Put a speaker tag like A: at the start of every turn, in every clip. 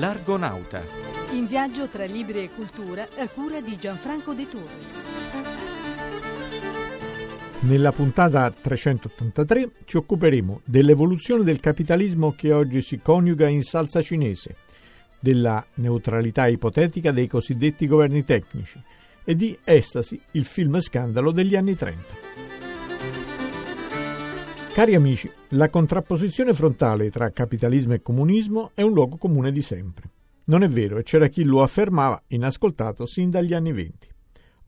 A: L'Argonauta.
B: In viaggio tra libri e cultura a cura di Gianfranco De Torres.
C: Nella puntata 383 ci occuperemo dell'evoluzione del capitalismo che oggi si coniuga in salsa cinese, della neutralità ipotetica dei cosiddetti governi tecnici e di Estasi, il film scandalo degli anni 30. Cari amici, la contrapposizione frontale tra capitalismo e comunismo è un luogo comune di sempre. Non è vero e c'era chi lo affermava inascoltato sin dagli anni venti.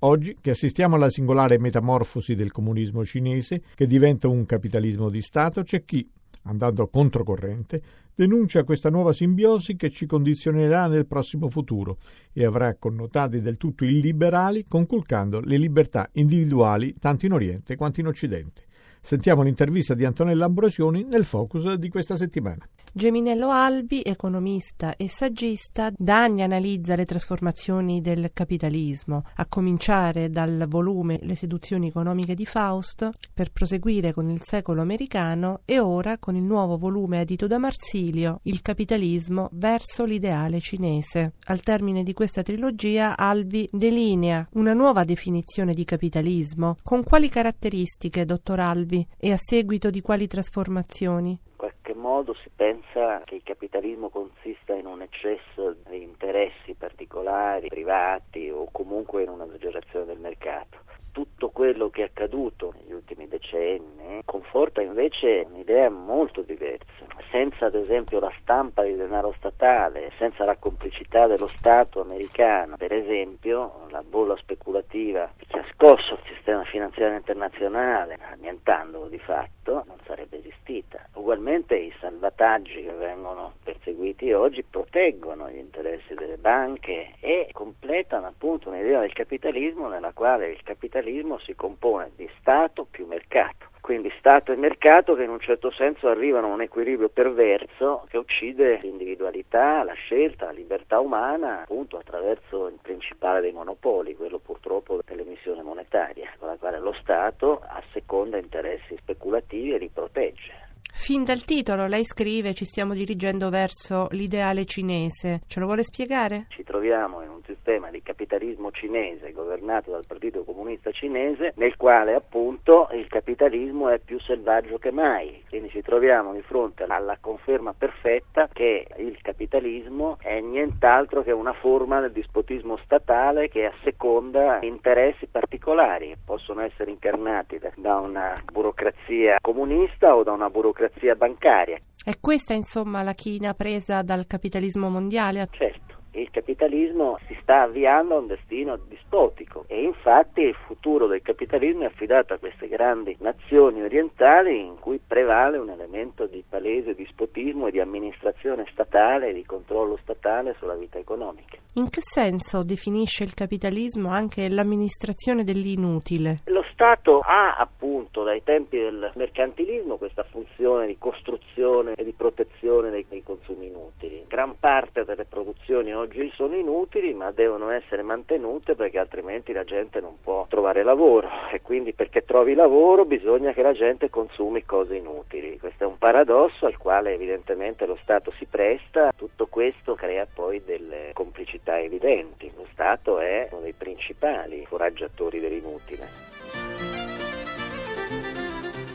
C: Oggi, che assistiamo alla singolare metamorfosi del comunismo cinese, che diventa un capitalismo di Stato, c'è chi, andando controcorrente, denuncia questa nuova simbiosi che ci condizionerà nel prossimo futuro e avrà connotati del tutto illiberali, conculcando le libertà individuali tanto in Oriente quanto in Occidente. Sentiamo l'intervista di Antonella Ambrosioni nel focus di questa settimana.
D: Geminello Albi, economista e saggista, da anni analizza le trasformazioni del capitalismo, a cominciare dal volume Le seduzioni economiche di Faust, per proseguire con il secolo americano e ora con il nuovo volume edito da Marsilio, Il capitalismo verso l'ideale cinese. Al termine di questa trilogia Albi delinea una nuova definizione di capitalismo. Con quali caratteristiche, dottor Albi, e a seguito di quali trasformazioni?
E: Qualche modo si pensa che il capitalismo consista in un eccesso di interessi particolari, privati o comunque in una esagerazione del mercato. Tutto quello che è accaduto negli ultimi decenni conforta invece un'idea molto diversa. Senza ad esempio la stampa di denaro statale, senza la complicità dello Stato americano, per esempio la bolla speculativa che ha scosso il sistema finanziario internazionale, annientandolo di fatto, non sarebbe esistita. Ugualmente i salvataggi che vengono perseguiti oggi proteggono gli interessi delle banche e completano appunto un'idea del capitalismo nella quale il capitalismo si compone di Stato più mercato. Quindi Stato e mercato che in un certo senso arrivano a un equilibrio perverso che uccide l'individualità, la scelta, la libertà umana appunto attraverso il principale dei monopoli, quello purtroppo dell'emissione monetaria, con la quale lo Stato asseconda interessi speculativi e li protegge.
D: Fin dal titolo lei scrive ci stiamo dirigendo verso l'ideale cinese. Ce lo vuole spiegare?
E: Ci troviamo in un sistema di capitalismo cinese governato dal Partito Comunista Cinese nel quale appunto il capitalismo è più selvaggio che mai. Quindi ci troviamo di fronte alla conferma perfetta che il capitalismo è nient'altro che una forma del dispotismo statale che asseconda interessi particolari, possono essere incarnati da una burocrazia comunista o da una burocrazia bancaria.
D: È questa insomma la china presa dal capitalismo mondiale?
E: Certo il capitalismo si sta avviando a un destino dispotico e infatti il futuro del capitalismo è affidato a queste grandi nazioni orientali in cui prevale un elemento di palese dispotismo e di amministrazione statale e di controllo statale sulla vita economica.
D: In che senso definisce il capitalismo anche l'amministrazione dell'inutile?
E: Lo Stato ha appunto dai tempi del mercantilismo questa funzione di costruzione e di protezione dei, dei consumi inutili. Gran parte delle produzioni oggi sono inutili ma devono essere mantenute perché altrimenti la gente non può trovare lavoro e quindi perché trovi lavoro bisogna che la gente consumi cose inutili. Questo è un paradosso al quale evidentemente lo Stato si presta, tutto questo crea poi delle complicità evidenti. Lo Stato è uno dei principali foraggiatori dell'inutile.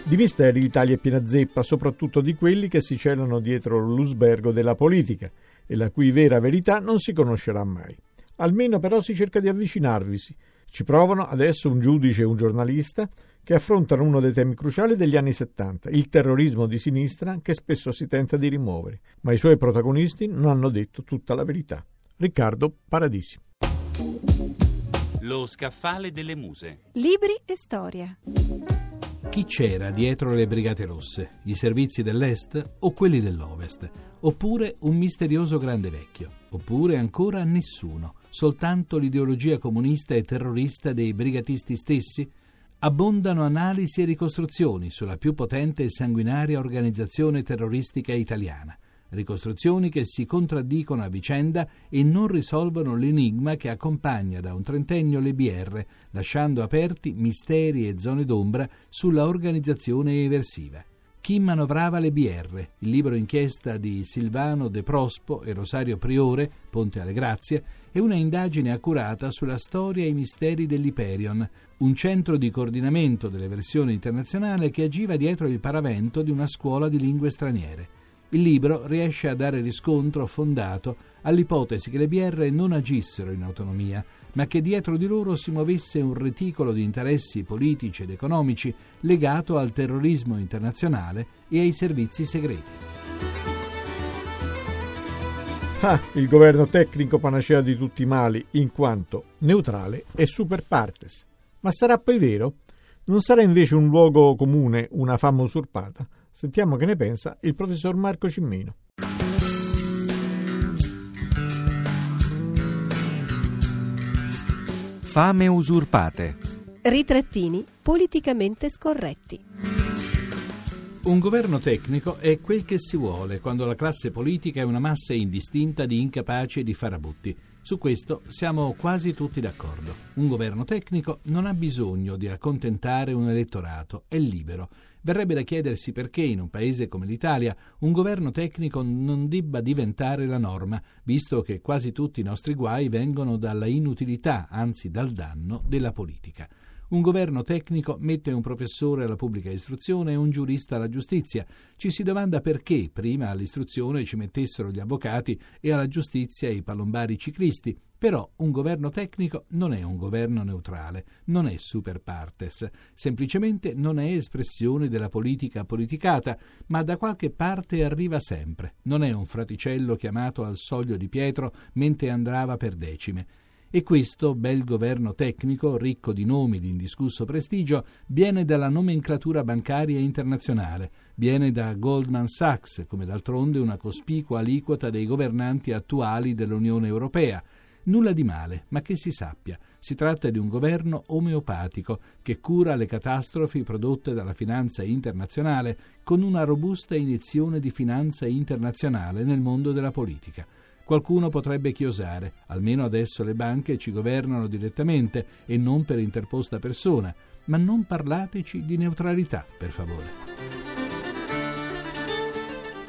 C: Di misteri l'Italia è piena zeppa, soprattutto di quelli che si celano dietro l'usbergo della politica e la cui vera verità non si conoscerà mai. Almeno però si cerca di avvicinarvisi. Ci provano adesso un giudice e un giornalista che affrontano uno dei temi cruciali degli anni 70, il terrorismo di sinistra che spesso si tenta di rimuovere, ma i suoi protagonisti non hanno detto tutta la verità. Riccardo Paradisi.
A: Lo scaffale delle muse.
B: Libri e storia.
F: Chi c'era dietro le Brigate Rosse? I servizi dell'Est o quelli dell'Ovest? Oppure un misterioso grande vecchio? Oppure ancora nessuno? Soltanto l'ideologia comunista e terrorista dei brigatisti stessi? Abbondano analisi e ricostruzioni sulla più potente e sanguinaria organizzazione terroristica italiana ricostruzioni che si contraddicono a vicenda e non risolvono l'enigma che accompagna da un trentennio le BR, lasciando aperti misteri e zone d'ombra sulla organizzazione eversiva. Chi manovrava le BR, il libro inchiesta di Silvano De Prospo e Rosario Priore, Ponte alle Grazie, è una indagine accurata sulla storia e i misteri dell'Hyperion, un centro di coordinamento delle versioni internazionali che agiva dietro il paravento di una scuola di lingue straniere. Il libro riesce a dare riscontro fondato all'ipotesi che le BR non agissero in autonomia, ma che dietro di loro si muovesse un reticolo di interessi politici ed economici legato al terrorismo internazionale e ai servizi segreti.
C: Ah, il governo tecnico panacea di tutti i mali, in quanto neutrale e super partes. Ma sarà poi vero? Non sarà invece un luogo comune una fama usurpata? Sentiamo che ne pensa il professor Marco Cimmino.
A: Fame usurpate.
B: Ritrattini politicamente scorretti.
F: Un governo tecnico è quel che si vuole quando la classe politica è una massa indistinta di incapaci e di farabutti. Su questo siamo quasi tutti d'accordo. Un governo tecnico non ha bisogno di accontentare un elettorato, è libero Verrebbe da chiedersi perché in un paese come l'Italia un governo tecnico non debba diventare la norma, visto che quasi tutti i nostri guai vengono dalla inutilità, anzi dal danno, della politica. Un governo tecnico mette un professore alla pubblica istruzione e un giurista alla giustizia. Ci si domanda perché prima all'istruzione ci mettessero gli avvocati e alla giustizia i palombari ciclisti. Però un governo tecnico non è un governo neutrale, non è super partes, semplicemente non è espressione della politica politicata, ma da qualche parte arriva sempre. Non è un fraticello chiamato al soglio di Pietro mentre andava per decime. E questo bel governo tecnico, ricco di nomi di indiscusso prestigio, viene dalla nomenclatura bancaria internazionale, viene da Goldman Sachs, come d'altronde una cospicua aliquota dei governanti attuali dell'Unione Europea. Nulla di male, ma che si sappia, si tratta di un governo omeopatico che cura le catastrofi prodotte dalla finanza internazionale con una robusta iniezione di finanza internazionale nel mondo della politica. Qualcuno potrebbe chiosare, almeno adesso le banche ci governano direttamente e non per interposta persona, ma non parlateci di neutralità, per favore.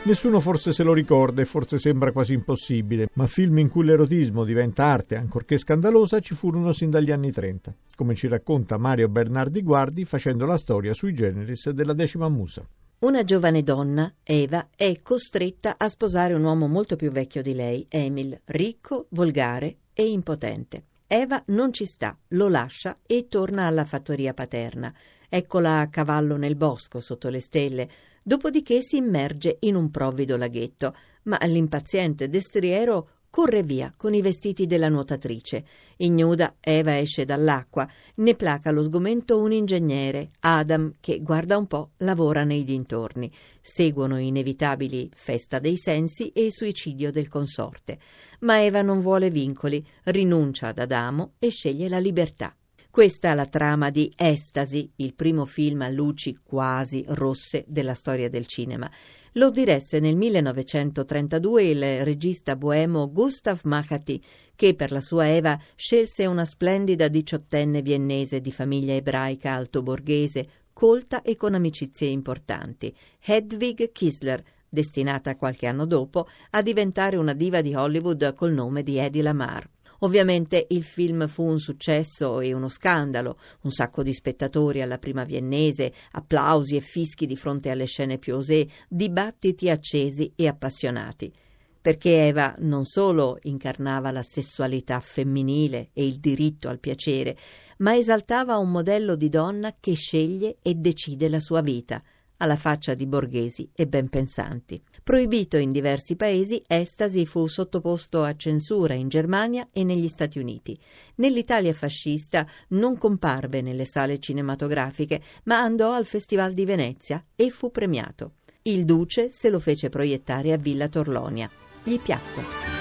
C: Nessuno forse se lo ricorda e forse sembra quasi impossibile, ma film in cui l'erotismo diventa arte, ancorché scandalosa, ci furono sin dagli anni 30, come ci racconta Mario Bernardi Guardi facendo la storia sui generis della decima musa.
G: Una giovane donna, Eva, è costretta a sposare un uomo molto più vecchio di lei, Emil, ricco, volgare e impotente. Eva non ci sta, lo lascia e torna alla fattoria paterna. Eccola a cavallo nel bosco sotto le stelle, dopodiché si immerge in un provvido laghetto, ma l'impaziente destriero Corre via con i vestiti della nuotatrice. Ignuda, Eva esce dall'acqua. Ne placa lo sgomento un ingegnere, Adam, che guarda un po' lavora nei dintorni. Seguono inevitabili festa dei sensi e suicidio del consorte. Ma Eva non vuole vincoli, rinuncia ad Adamo e sceglie la libertà. Questa è la trama di Estasi, il primo film a luci quasi rosse della storia del cinema. Lo diresse nel 1932 il regista boemo Gustav Mahati, che per la sua Eva scelse una splendida diciottenne viennese di famiglia ebraica altoborghese, colta e con amicizie importanti, Hedwig Kisler, destinata qualche anno dopo a diventare una diva di Hollywood col nome di Eddie Lamar. Ovviamente il film fu un successo e uno scandalo, un sacco di spettatori alla prima viennese, applausi e fischi di fronte alle scene più osè, dibattiti accesi e appassionati. Perché Eva non solo incarnava la sessualità femminile e il diritto al piacere, ma esaltava un modello di donna che sceglie e decide la sua vita – alla faccia di borghesi e ben pensanti. Proibito in diversi paesi, Estasi fu sottoposto a censura in Germania e negli Stati Uniti. Nell'Italia fascista non comparve nelle sale cinematografiche, ma andò al Festival di Venezia e fu premiato. Il duce se lo fece proiettare a Villa Torlonia. Gli piacque.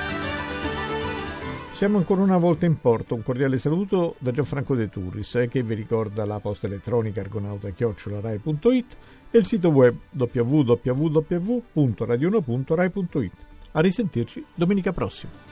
C: Siamo ancora una volta in porto. Un cordiale saluto da Gianfranco De Turris, eh, che vi ricorda la posta elettronica argonauta.rai.it e il sito web www.radio1.rai.it. A risentirci domenica prossima.